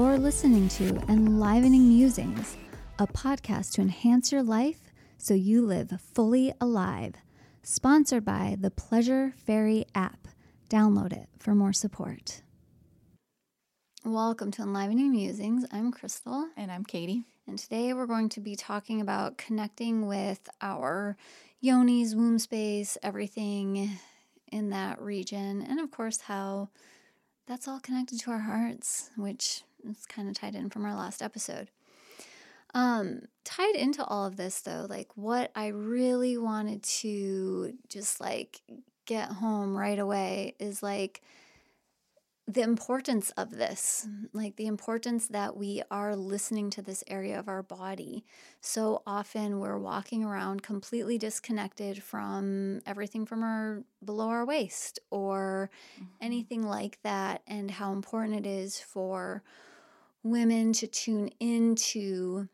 You're listening to Enlivening Musings, a podcast to enhance your life so you live fully alive. Sponsored by the Pleasure Fairy app. Download it for more support. Welcome to Enlivening Musings. I'm Crystal. And I'm Katie. And today we're going to be talking about connecting with our yonis, womb space, everything in that region, and of course, how that's all connected to our hearts, which is kind of tied in from our last episode. Um, tied into all of this, though, like what I really wanted to just like get home right away is like the importance of this, like the importance that we are listening to this area of our body. So often we're walking around completely disconnected from everything from our below our waist or mm-hmm. anything like that, and how important it is for women to tune into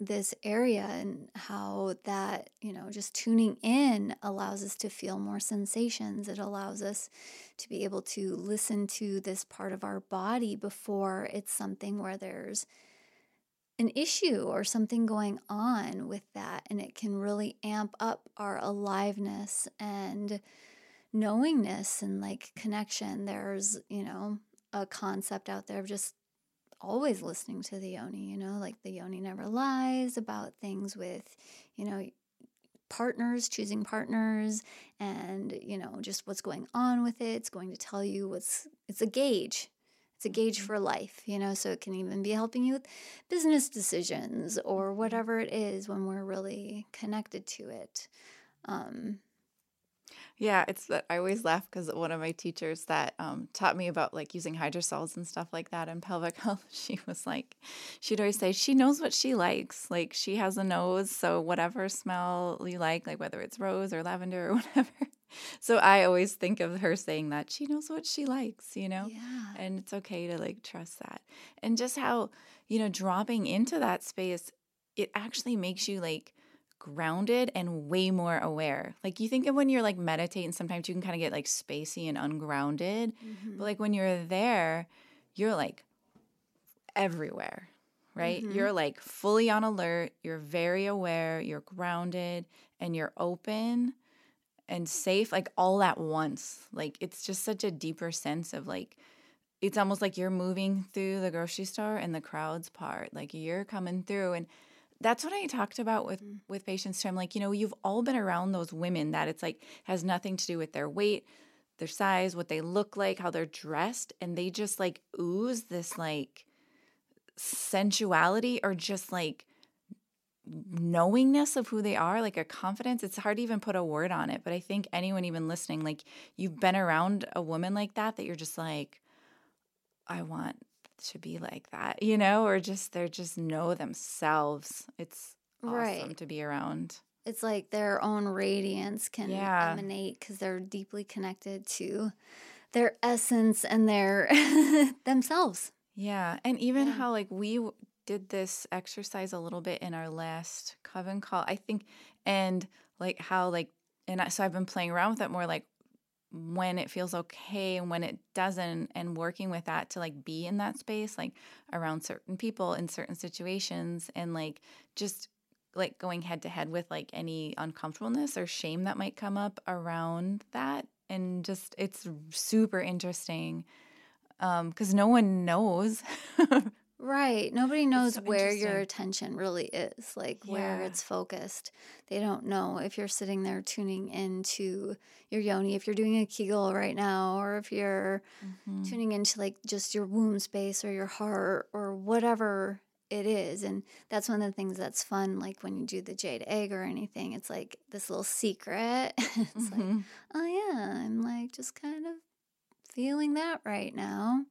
this area and how that, you know, just tuning in allows us to feel more sensations. It allows us to be able to listen to this part of our body before it's something where there's an issue or something going on with that. And it can really amp up our aliveness and knowingness and like connection. There's, you know, a concept out there of just always listening to the yoni, you know, like the yoni never lies about things with, you know, partners, choosing partners, and, you know, just what's going on with it. It's going to tell you what's, it's a gauge. It's a gauge mm-hmm. for life, you know, so it can even be helping you with business decisions or mm-hmm. whatever it is when we're really connected to it. Um, yeah, it's that I always laugh because one of my teachers that um, taught me about like using hydrosols and stuff like that in pelvic health, she was like, she'd always say she knows what she likes. Like she has a nose, so whatever smell you like, like whether it's rose or lavender or whatever. So I always think of her saying that she knows what she likes, you know, yeah. and it's okay to like trust that, and just how you know dropping into that space, it actually makes you like grounded and way more aware. Like you think of when you're like meditating, sometimes you can kind of get like spacey and ungrounded. Mm-hmm. But like when you're there, you're like everywhere, right? Mm-hmm. You're like fully on alert, you're very aware, you're grounded, and you're open and safe, like all at once. Like it's just such a deeper sense of like, it's almost like you're moving through the grocery store and the crowds part. Like you're coming through and that's what I talked about with mm. with patients too. I'm like, you know, you've all been around those women that it's like has nothing to do with their weight, their size, what they look like, how they're dressed, and they just like ooze this like sensuality or just like knowingness of who they are, like a confidence. It's hard to even put a word on it, but I think anyone even listening, like you've been around a woman like that that you're just like I want to be like that, you know, or just they're just know themselves. It's awesome right. to be around. It's like their own radiance can yeah. emanate because they're deeply connected to their essence and their themselves. Yeah, and even yeah. how like we did this exercise a little bit in our last coven call, I think, and like how like and I, so I've been playing around with it more like when it feels okay and when it doesn't and working with that to like be in that space like around certain people in certain situations and like just like going head to head with like any uncomfortableness or shame that might come up around that. And just it's super interesting um because no one knows Right. Nobody knows so where your attention really is, like yeah. where it's focused. They don't know if you're sitting there tuning into your yoni, if you're doing a Kegel right now, or if you're mm-hmm. tuning into like just your womb space or your heart or whatever it is. And that's one of the things that's fun, like when you do the jade egg or anything, it's like this little secret. it's mm-hmm. like, oh yeah, I'm like just kind of feeling that right now.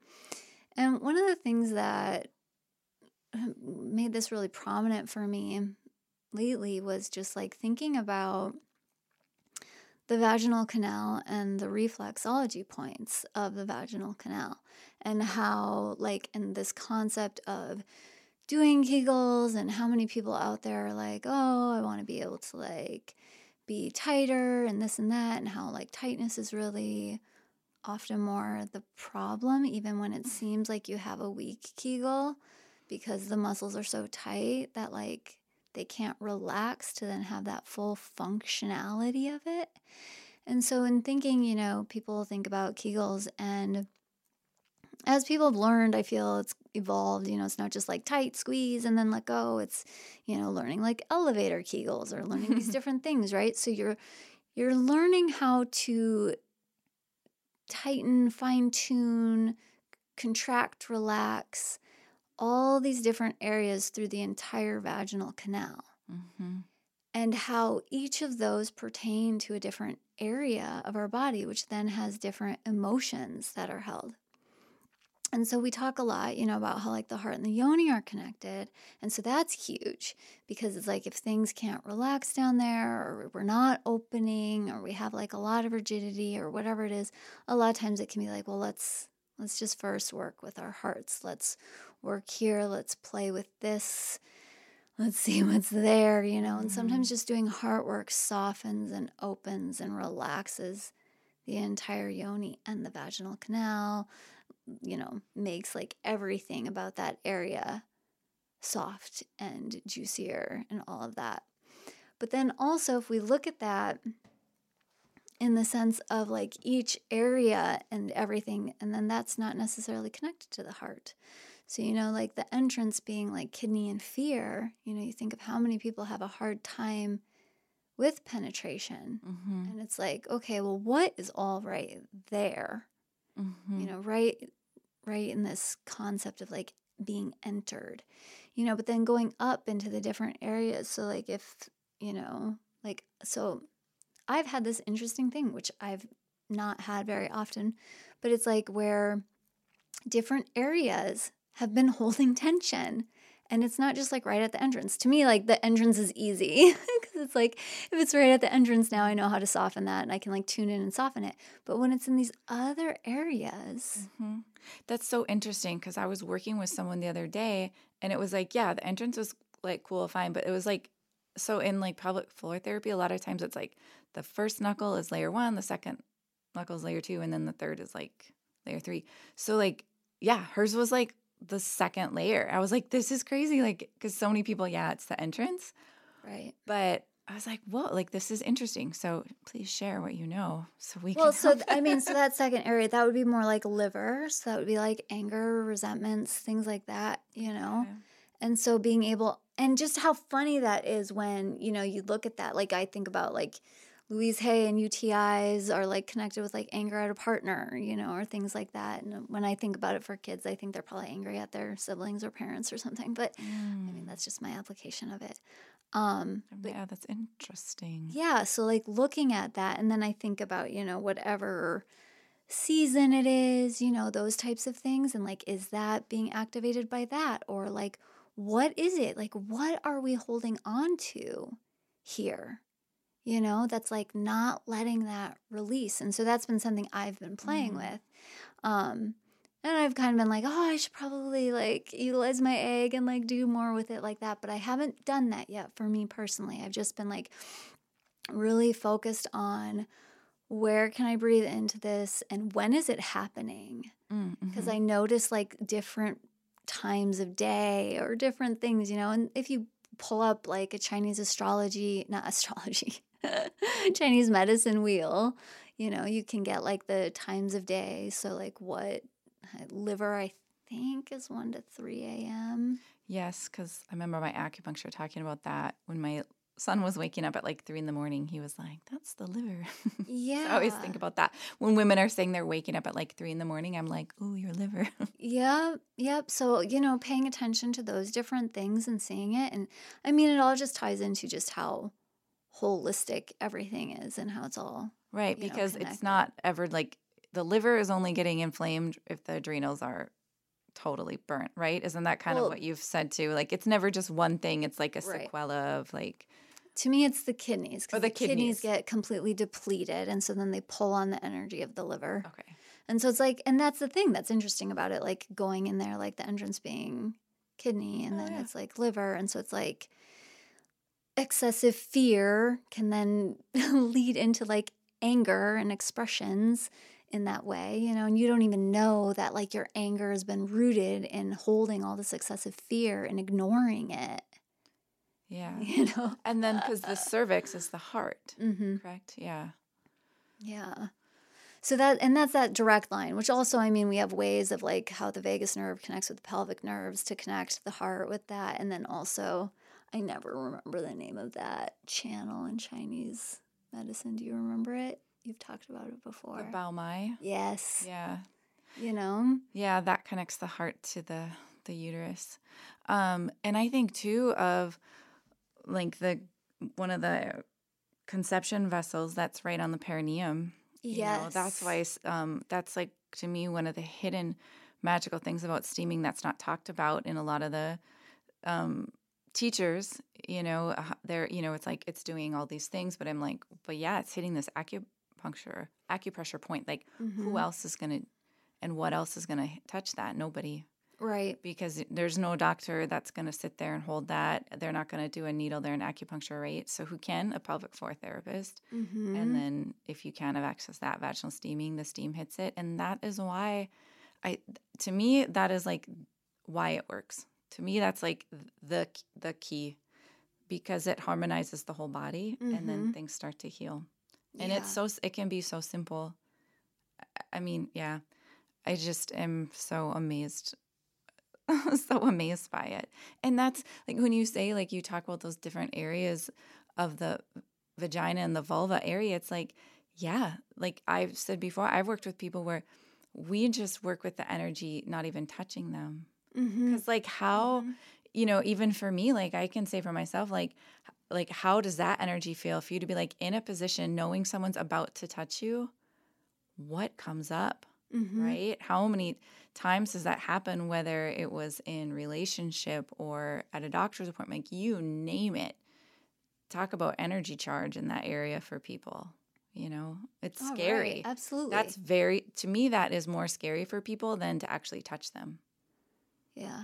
And one of the things that made this really prominent for me lately was just like thinking about the vaginal canal and the reflexology points of the vaginal canal and how like in this concept of doing kegels and how many people out there are like oh i want to be able to like be tighter and this and that and how like tightness is really often more the problem, even when it mm. seems like you have a weak Kegel, because the muscles are so tight that, like, they can't relax to then have that full functionality of it. And so, in thinking, you know, people think about Kegels, and as people have learned, I feel it's evolved. You know, it's not just like tight squeeze and then let go. It's, you know, learning like elevator Kegels or learning these different things, right? So you're you're learning how to tighten, fine tune, contract, relax, all these different areas through the entire vaginal canal. Mm-hmm. And how each of those pertain to a different area of our body, which then has different emotions that are held. And so we talk a lot, you know, about how like the heart and the yoni are connected. And so that's huge because it's like if things can't relax down there or we're not opening or we have like a lot of rigidity or whatever it is, a lot of times it can be like, well, let's let's just first work with our hearts. Let's work here, let's play with this. Let's see what's there, you know. And sometimes mm-hmm. just doing heart work softens and opens and relaxes the entire yoni and the vaginal canal you know, makes like everything about that area soft and juicier and all of that. But then also, if we look at that in the sense of like each area and everything, and then that's not necessarily connected to the heart. So, you know, like the entrance being like kidney and fear, you know, you think of how many people have a hard time with penetration. Mm-hmm. And it's like, okay, well, what is all right there? Mm-hmm. You know, right right in this concept of like being entered. You know, but then going up into the different areas. So like if, you know, like so I've had this interesting thing which I've not had very often, but it's like where different areas have been holding tension and it's not just like right at the entrance. To me, like the entrance is easy because it's like if it's right at the entrance now, I know how to soften that and I can like tune in and soften it. But when it's in these other areas, mm-hmm. that's so interesting because I was working with someone the other day and it was like, yeah, the entrance was like cool, fine, but it was like so in like pelvic floor therapy, a lot of times it's like the first knuckle is layer one, the second knuckle is layer two, and then the third is like layer three. So like, yeah, hers was like the second layer. I was like, this is crazy. Like, because so many people, yeah, it's the entrance. Right. But I was like, whoa, like this is interesting. So please share what you know so we well, can. Well, so I mean, so that second area, that would be more like liver. So that would be like anger, resentments, things like that, you know? And so being able, and just how funny that is when, you know, you look at that. Like I think about like, Louise Hay and UTIs are like connected with like anger at a partner, you know, or things like that. And when I think about it for kids, I think they're probably angry at their siblings or parents or something. But mm. I mean, mm. that's just my application of it. Um, but, yeah, that's interesting. Yeah. So, like looking at that, and then I think about, you know, whatever season it is, you know, those types of things. And like, is that being activated by that? Or like, what is it? Like, what are we holding on to here? You know, that's like not letting that release. And so that's been something I've been playing mm-hmm. with. Um, and I've kind of been like, oh, I should probably like utilize my egg and like do more with it like that. But I haven't done that yet for me personally. I've just been like really focused on where can I breathe into this and when is it happening? Because mm-hmm. I notice like different times of day or different things, you know. And if you pull up like a Chinese astrology, not astrology, Chinese medicine wheel, you know, you can get like the times of day. So, like, what uh, liver, I think, is 1 to 3 a.m. Yes, because I remember my acupuncture talking about that when my son was waking up at like three in the morning. He was like, That's the liver. Yeah. so I always think about that. When women are saying they're waking up at like three in the morning, I'm like, Oh, your liver. yep. Yep. So, you know, paying attention to those different things and seeing it. And I mean, it all just ties into just how holistic everything is and how it's all right because know, it's not ever like the liver is only getting inflamed if the adrenals are totally burnt right isn't that kind well, of what you've said too like it's never just one thing it's like a right. sequela of like to me it's the kidneys because the, the kidneys. kidneys get completely depleted and so then they pull on the energy of the liver okay and so it's like and that's the thing that's interesting about it like going in there like the entrance being kidney and oh, then yeah. it's like liver and so it's like excessive fear can then lead into like anger and expressions in that way, you know, and you don't even know that like your anger has been rooted in holding all this excessive fear and ignoring it. Yeah. You know? And then because the cervix is the heart, Mm-hmm. correct? Yeah. Yeah. So that and that's that direct line, which also I mean we have ways of like how the vagus nerve connects with the pelvic nerves to connect the heart with that and then also I never remember the name of that channel in Chinese medicine. Do you remember it? You've talked about it before. The Bao Mai. yes. Yeah. You know? Yeah, that connects the heart to the the uterus. Um, and I think too of like the one of the conception vessels that's right on the perineum. Know, that's why um, that's like to me one of the hidden magical things about steaming that's not talked about in a lot of the um, teachers. You know, they're you know it's like it's doing all these things, but I'm like, but yeah, it's hitting this acupuncture acupressure point. Like, Mm-hmm. who else is gonna and what else is gonna touch that? Nobody Right. because there's no doctor that's going to sit there and hold that. They're not going to do a needle. They're an acupuncture, right? So who can? A pelvic floor therapist. Mm-hmm. And then if you can have access to that vaginal steaming, the steam hits it. And that is why I, to me, that is like why it works. To me, that's like the the key because it harmonizes the whole body and then Mhm. things start to heal. And it's so it can be so simple. I- I mean, yeah. I just am so amazed so amazed by it. And that's like when you say like you talk about those different areas of the vagina and the vulva area, it's like, yeah, like I've said before, I've worked with people where we just work with the energy, not even touching them. Mm-hmm. Cause like how, you know, even for me, like I can say for myself, like, like how does that energy feel for you to be like in a position knowing someone's about to touch you? What comes up? Mm-hmm. right? How many times does that happen, whether it was in relationship or at a doctor's appointment? Like you name it. Talk about energy charge in that area for people. You know, it's All scary. right. Absolutely. That's very to me that is more scary for people than to actually touch them. Yeah.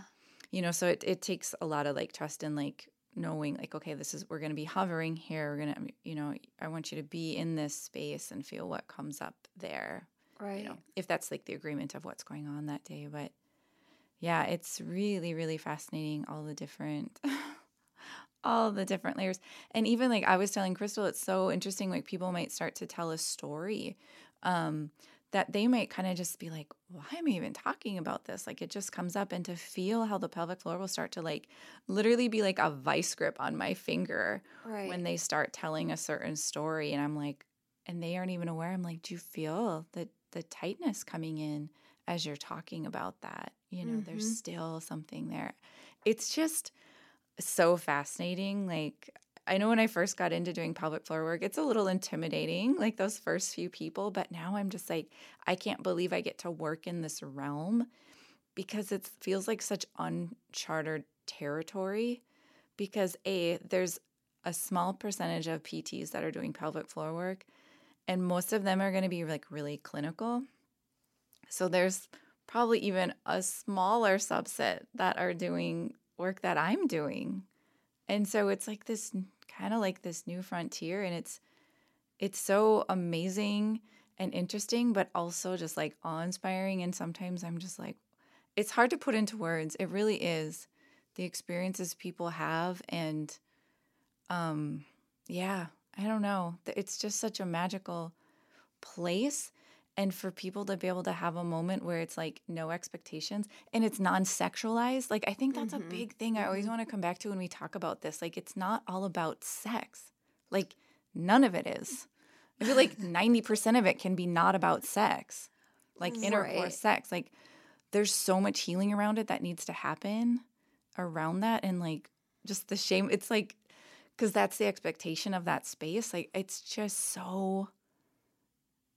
You know, so it it takes a lot of like trust and like knowing like okay, this is we're going to be hovering here. We're going to you know, I want you to be in this space and feel what comes up there Right. you know, if that's like the agreement of what's going on that day. But yeah, it's really, really fascinating all the different all the different layers. And even like I was telling Crystal, it's so interesting, like people might start to tell a story. Um, that they might kind of just be like, why am I even talking about this? Like it just comes up and to feel how the pelvic floor will start to like literally be like a vice grip on my finger right. when they start telling a certain story and I'm like and they aren't even aware I'm like do you feel the the tightness coming in as you're talking about that you know Mhm. there's still something there it's just so fascinating like I know when I first got into doing pelvic floor work it's a little intimidating like those first few people but now I'm just like I can't believe I get to work in this realm because it feels like such uncharted territory because a there's a small percentage of PTs that are doing pelvic floor work and most of them are going to be like really clinical. So there's probably even a smaller subset that are doing work that I'm doing. And so it's like this kind of like this new frontier and it's it's so amazing and interesting but also just like awe-inspiring and sometimes I'm just like it's hard to put into words. It really is the experiences people have and um yeah, I don't know. It's just such a magical place and for people to be able to have a moment where it's like no expectations and it's non-sexualized like i think that's Mhm. a big thing i always want to come back to when we talk about this like it's not all about sex. Like none of it is. I feel like 90% of it can be not about sex like intercourse sex like there's so much healing around it that needs to happen around that and like just the shame it's like because that's the expectation of that space like it's just so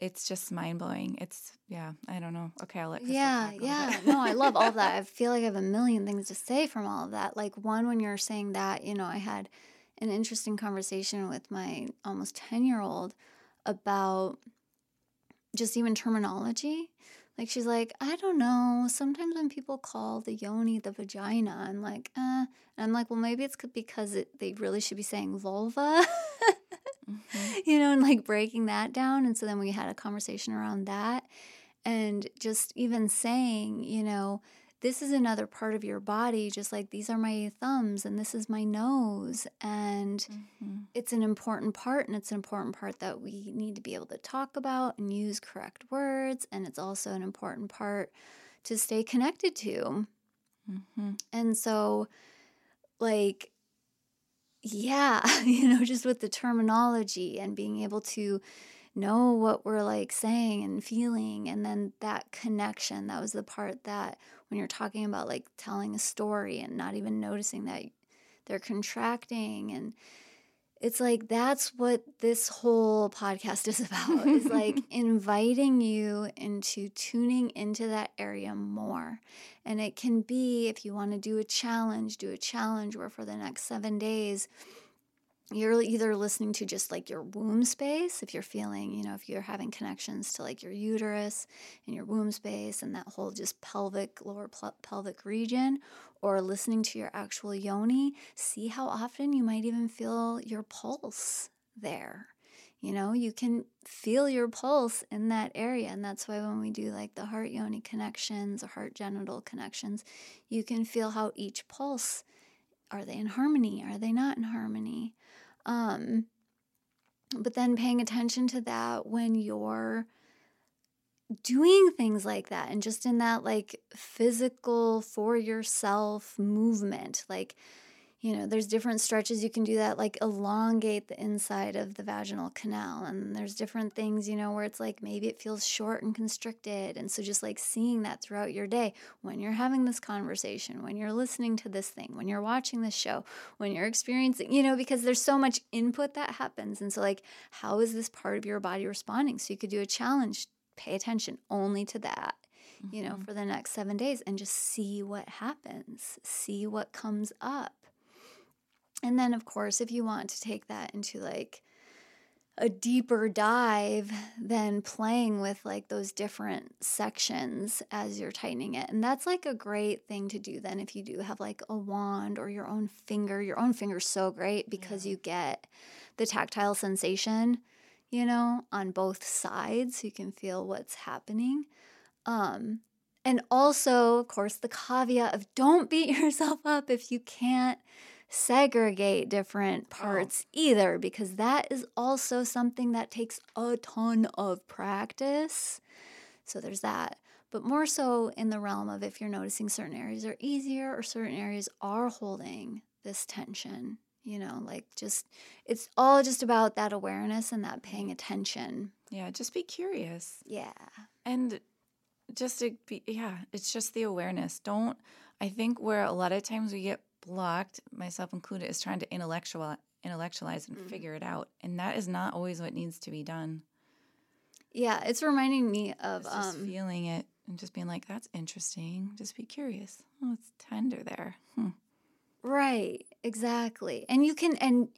it's just mind-blowing it's yeah i don't know okay i'll let Crystal Yeah, yeah. no, I love all that. I feel like I have a million things to say from all of that. Like one when you're saying that, you know, I had an interesting conversation with my almost 10-year-old about just even terminology. Like she's like, I don't know. Sometimes when people call the yoni the vagina, I'm like, uh. And I'm like, well, maybe it's because it, they really should be saying vulva. you know, and like breaking that down. And so then we had a conversation around that. And just even saying, you know, this is another part of your body, just like these are my thumbs and this is my nose. And mm-hmm. it's an important part, and it's an important part that we need to be able to talk about and use correct words. And it's also an important part to stay connected to. Mm-hmm. And so, like, yeah, you know, just with the terminology and being able to know what we're like saying and feeling and then that connection that was the part that when you're talking about like telling a story and not even noticing that they're contracting and it's like that's what this whole podcast is about is like inviting you into tuning into that area more. And it can be if you want to do a challenge do a challenge where for the next 7 days you're either listening to just like your womb space if you're feeling you know if you're having connections to like your uterus and your womb space and that whole just pelvic lower pl- pelvic region or listening to your actual yoni see how often you might even feel your pulse there. You know you can feel your pulse in that area and that's why when we do like the heart yoni connections or heart genital connections you can feel how each pulse are they in harmony? Are they not in harmony um, but then paying attention to that when you're doing things like that and just in that like physical for yourself movement like you know, there's different stretches you can do that, like elongate the inside of the vaginal canal. And there's different things, you know, where it's like maybe it feels short and constricted. And so just like seeing that throughout your day when you're having this conversation, when you're listening to this thing, when you're watching this show, when you're experiencing, you know, because there's so much input that happens. And so, like, how is this part of your body responding? So you could do a challenge, pay attention only to that you know, mm-hmm. for the next seven days and just see what happens, see what comes up. And then, of course, if you want to take that into like a deeper dive, then playing with like those different sections as you're tightening it. And that's like a great thing to do then if you do have like a wand or your own finger. Your own finger's so great because yeah. you get the tactile sensation, you know, on both sides. You can feel what's happening. Um, and also, of course, the caveat of don't beat yourself up if you can't segregate different oh. parts oh. either, because that is also something that takes a ton of practice. So there's that. But more so in the realm of if you're noticing certain areas are easier or certain areas are holding this tension, you know, like just it's all just about that awareness and that paying mm-hmm. attention. Yeah, just be curious. Yeah. And just to be, yeah, it's just the awareness. Don't, I think where a lot of times we get blocked, myself included, is trying to intellectual intellectualize and mm-hmm. figure it out, and that is not always what needs to be done. Yeah, it's reminding me of just um, feeling it and just being like, "That's interesting." Just be curious. Oh, it's tender there. Hmm. Right. Exactly. And you can and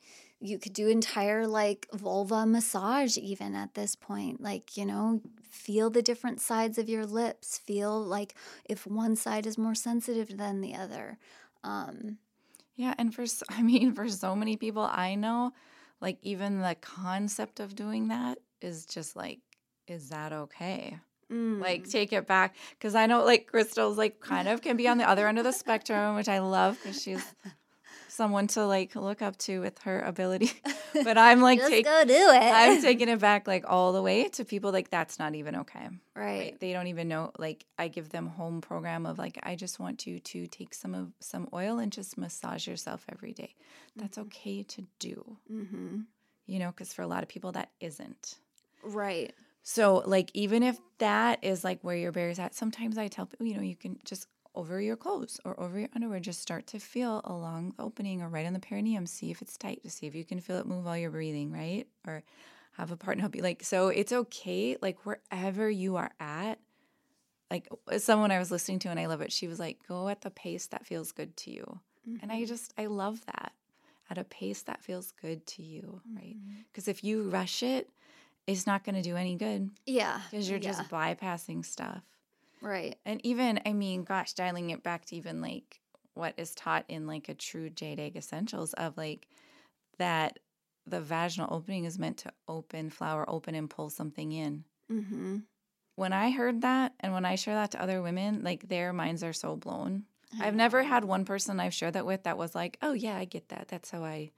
you could do entire like vulva massage even at this point. Like, you know, feel the different sides of your lips. Feel like if one side is more sensitive than the other. Um, yeah, and for I mean, for so many people I know, like even the concept of doing that is just like, is that okay? Mm. Like take it back because I know like Crystal's like kind of can be on the other end of the spectrum, which I love because she's someone to like look up to with her ability. But I'm like, just take, go do it. I'm taking it back like all the way to people like that's not even okay. Right. They don't even know. Like I give them home program of like I just want you to take some of some oil and just massage yourself every day. That's mm-hmm. okay to do. Mm-hmm. You know, because for a lot of people that isn't. Right. So, like, even if that is like where your barrier's at, sometimes I tell people, you know, you can just over your clothes or over your underwear. Just start to feel along the opening or right on the perineum. See if it's tight to see if you can feel it move while you're breathing, right? Or have a partner help you. Like, so it's okay, like, wherever you are at. Like, someone I was listening to and I love it, she was like, go at the pace that feels good to you. Mm-hmm. And I mm-hmm. just, I love that at a pace that feels good to you, right? Because mm-hmm. if you rush it, it's not going to do any good. Yeah. Because you're yeah. just bypassing stuff. Right. And even, I mean, gosh, dialing it back to even like what is taught in like a true Jade Egg Essentials of like that the vaginal opening is meant to open, flower open, and pull something in. Mm-hmm. When I heard that and when I share that to other women, like their minds are so blown. I've never had one person I've shared that with that was like, "Oh yeah, I get that. That's how I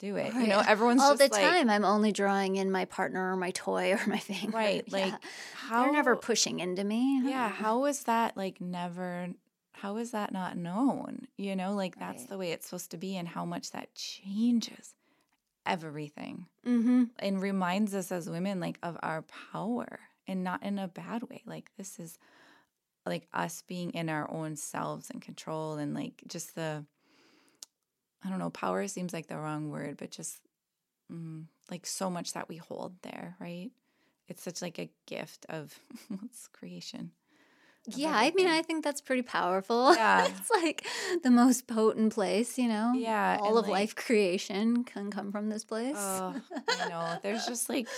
do it." You know, everyone's all the like, time. I'm only drawing in my partner or my toy or my thing. right? Like, how they're never pushing into me. Yeah, how is that like never? How is that not known? You know, like that's Right. the way it's supposed to be, and how much that changes everything Mm-hmm. and reminds us as women like of our power and not in a bad way. Like this is like us being in our own selves and control and like just the I don't know, power seems like the wrong word, but just mm, like so much that we hold there, right? It's such like a gift of what's creation. of Yeah, I mean. I think that's pretty powerful. Yeah. it's like the most potent place, you know? Yeah, All of like- life creation can come from this place. Oh, I know. There's just like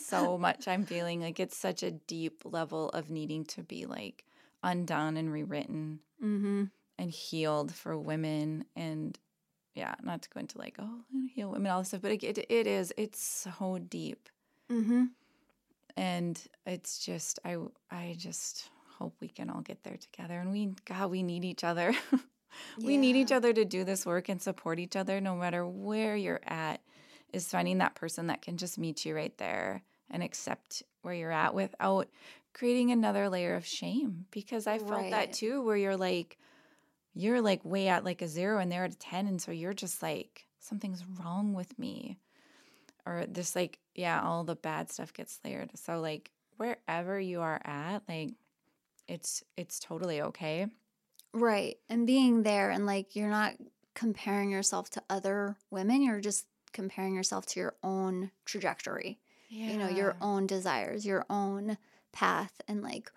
so much I'm feeling like it's such a deep level of needing to be like undone and rewritten mm-hmm. and healed for women and yeah, not to go into like oh, heal women all this stuff, but it, it, it is it's so deep Mm-hmm. and it's just I I just hope we can all get there together and we God we need each other. we need each other to do this work and support each other no matter where you're at is finding that person that can just meet you right there and accept where you're at without creating another layer of shame because i felt that too where you're like you're like way at like a 0 and they're at a 10 and so you're just like something's wrong with me. Or this like yeah all the bad stuff gets layered. So like wherever you are at like it's it's totally okay. Right. And being there and like you're not comparing yourself to other women, you're just comparing yourself to your own trajectory. You know, your own desires, your own path and like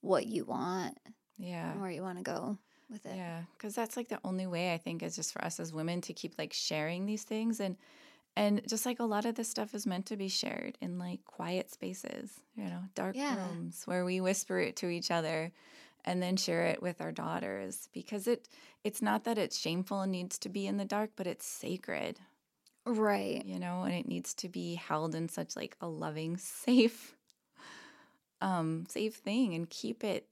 what you want yeah. and where you want to go with it. Yeah, because that's like the only way I think is just for us as women to keep like sharing these things and and just like a lot of this stuff is meant to be shared in like quiet spaces, you know, dark Yeah. rooms where we whisper it to each other and then share it with our daughters because it it's not that it's shameful and needs to be in the dark, but it's sacred, Right. you know, and it needs to be held in such like a loving, safe um safe thing and keep it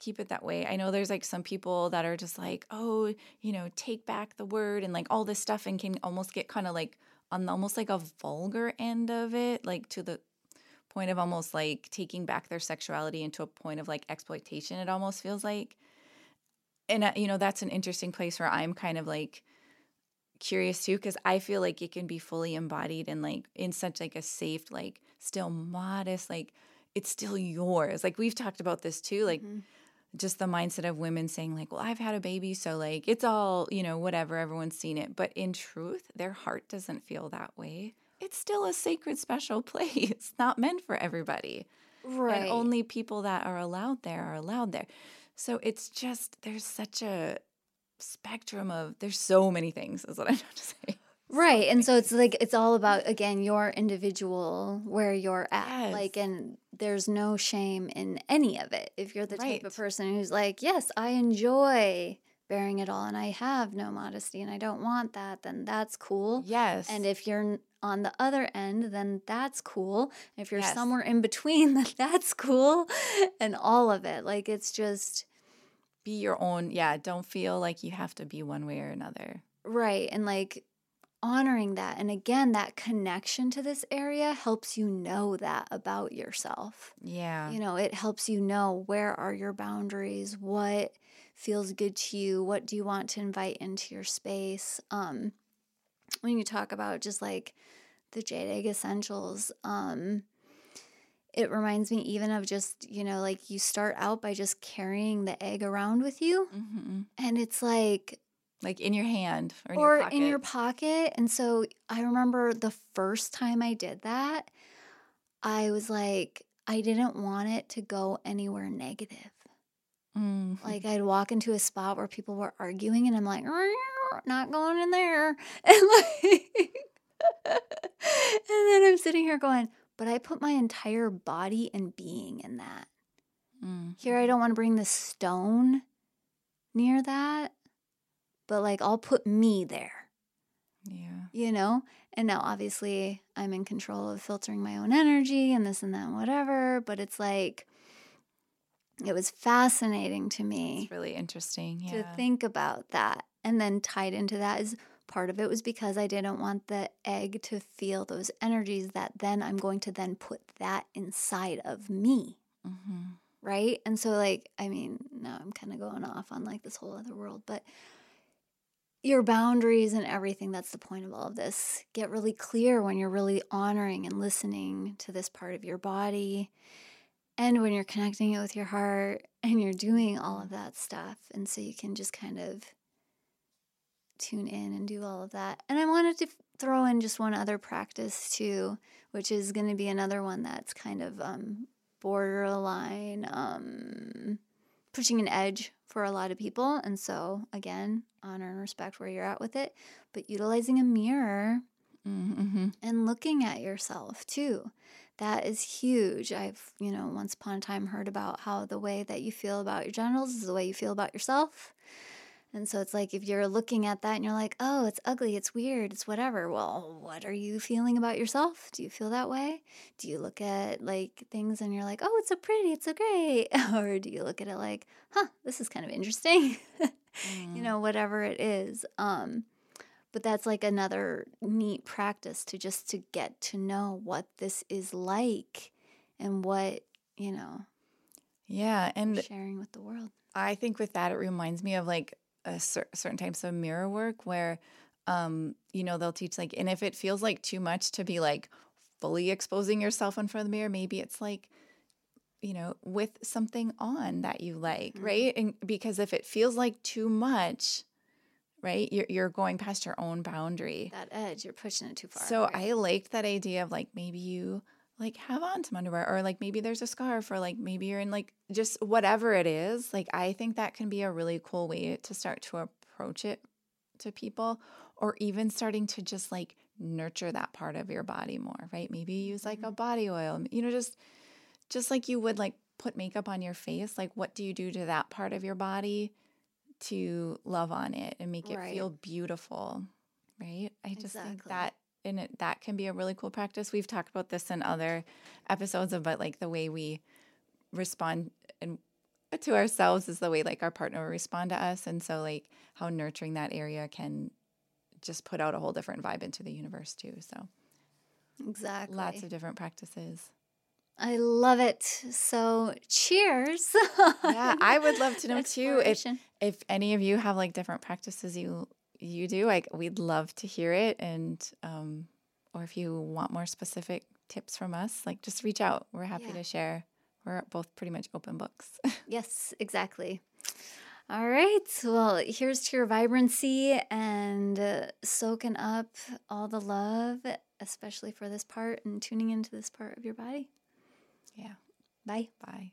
keep it that way. I know there's like some people that are just like, oh, you know, take back the word and like all this stuff and can almost get kind of like on the, almost like a vulgar end of it, like to the point of almost like taking back their sexuality into a point of like exploitation, it almost feels like. And, uh, you know, that's an interesting place where I'm kind of like curious too, because I feel like it can be fully embodied and like in such like a safe, like still modest, like it's still yours. Like we've talked about this too, like Mhm. Just the mindset of women saying like well i've had a baby so like it's all you know whatever everyone's seen it but in truth their heart doesn't feel that way it's still a sacred special place not meant for everybody Right. and only people that are allowed there are allowed there so it's just there's such a spectrum of there's so many things is what i'm trying to say Right. And so it's like it's all about again your individual where you're at. Like and there's no shame in any of it. If you're the type of person who's like, "Yes, I enjoy bearing it all and I have no modesty and I don't want that," then that's cool. yes And if you're on the other end, then that's cool. If you're Yes. somewhere in between, then that's cool. And all of it. Like it's just be your own yeah don't feel like you have to be one way or another Right. And like honoring that. And again, that connection to this area helps you know that about yourself. yeah You know, it helps you know where are your boundaries, what feels good to you, what do you want to invite into your space. Um when you talk about just like the jade egg essentials, um it reminds me even of just, you know, like you start out by just carrying the egg around with you. hmm And it's like like in your hand or in or your pocket. in your pocket. And so I remember the first time I did that, I was like, I didn't want it to go anywhere negative. Mm. Like I'd walk into a spot where people were arguing, and I'm like, not going in there. And like, and then I'm sitting here going, but I put my entire body and being in that. Mm. Here, I don't want to bring the stone near that, but like I'll put me there. Yeah. you know? And now obviously I'm in control of filtering my own energy and this and that and whatever, but it's like it was fascinating to me. It's really interesting. Yeah. To think about that. And then tied into that is part of it was because I didn't want the egg to feel those energies that then I'm going to then put that inside of me. Mm-hmm. Right. And so, like, I mean, now I'm kind of going off on like this whole other world, but your boundaries and everything that's the point of all of this get really clear when you're really honoring and listening to this part of your body and when you're connecting it with your heart and you're doing all of that stuff. And so you can just kind of tune in and do all of that. And i wanted to throw in just one other practice too which is going to be another one that's kind of um, borderline um, pushing an edge for a lot of people. And so, again, honor and respect where you're at with it, but utilizing a mirror mm-hmm. and looking at yourself too. That is huge. I've, you know, once upon a time heard about how the way that you feel about your genitals is the way you feel about yourself. And so it's like if you're looking at that and you're like, oh, it's ugly, it's weird, it's whatever. Well, what are you feeling about yourself? Do you feel that way? Do you look at like things and you're like, oh, it's so pretty, it's so great? or do you look at it like, huh, this is kind of interesting? mm. You know, whatever it is. Um, but that's like another neat practice to just to get to know what this is like and what, you know, yeah, and sharing with the world. I think with that, it reminds me of like a cer- certain types of mirror work where um you know they'll teach like and if it feels like too much to be like fully exposing yourself in front of the mirror maybe it's like you know with something on that you like mm-hmm. right and because if it feels like too much right you're, you're going past your own boundary that edge you're pushing it too far so right? i liked that idea of like maybe you like have on some underwear or like maybe there's a scarf or like maybe you're in like just whatever it is like i think that can be a really cool way to start to approach it to people or even starting to just like nurture that part of your body more right maybe use like a mm-hmm. body oil you know just just like you would like put makeup on your face like what do you do to that part of your body to love on it and make it right. feel beautiful right i just exactly. think that and it, that can be a really cool practice. We've talked about this in other episodes about like the way we respond and to ourselves is the way like our partner will respond to us, and so like how nurturing that area can just put out a whole different vibe into the universe too. So exactly, lots of different practices. I love it. So cheers. yeah, I would love to know too if if any of you have like different practices you you do, like we'd love to hear it. And um, or if you want more specific tips from us, like just reach out. We're happy yeah. to share. We're both pretty much open books. yes, exactly. All right. Well, here's to your vibrancy and uh, soaking up all the love, especially for this part and tuning into this part of your body. Yeah. Bye. Bye.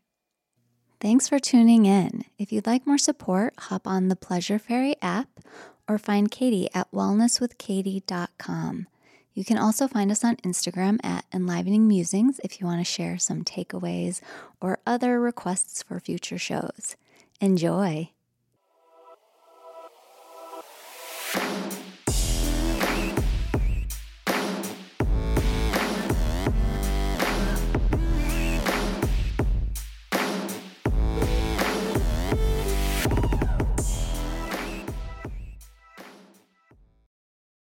Thanks for tuning in. If you'd like more support, hop on the Pleasure Fairy app or find Katie at wellnesswithkatie.com. You can also find us on Instagram at Enlivening Musings if you want to share some takeaways or other requests for future shows. Enjoy!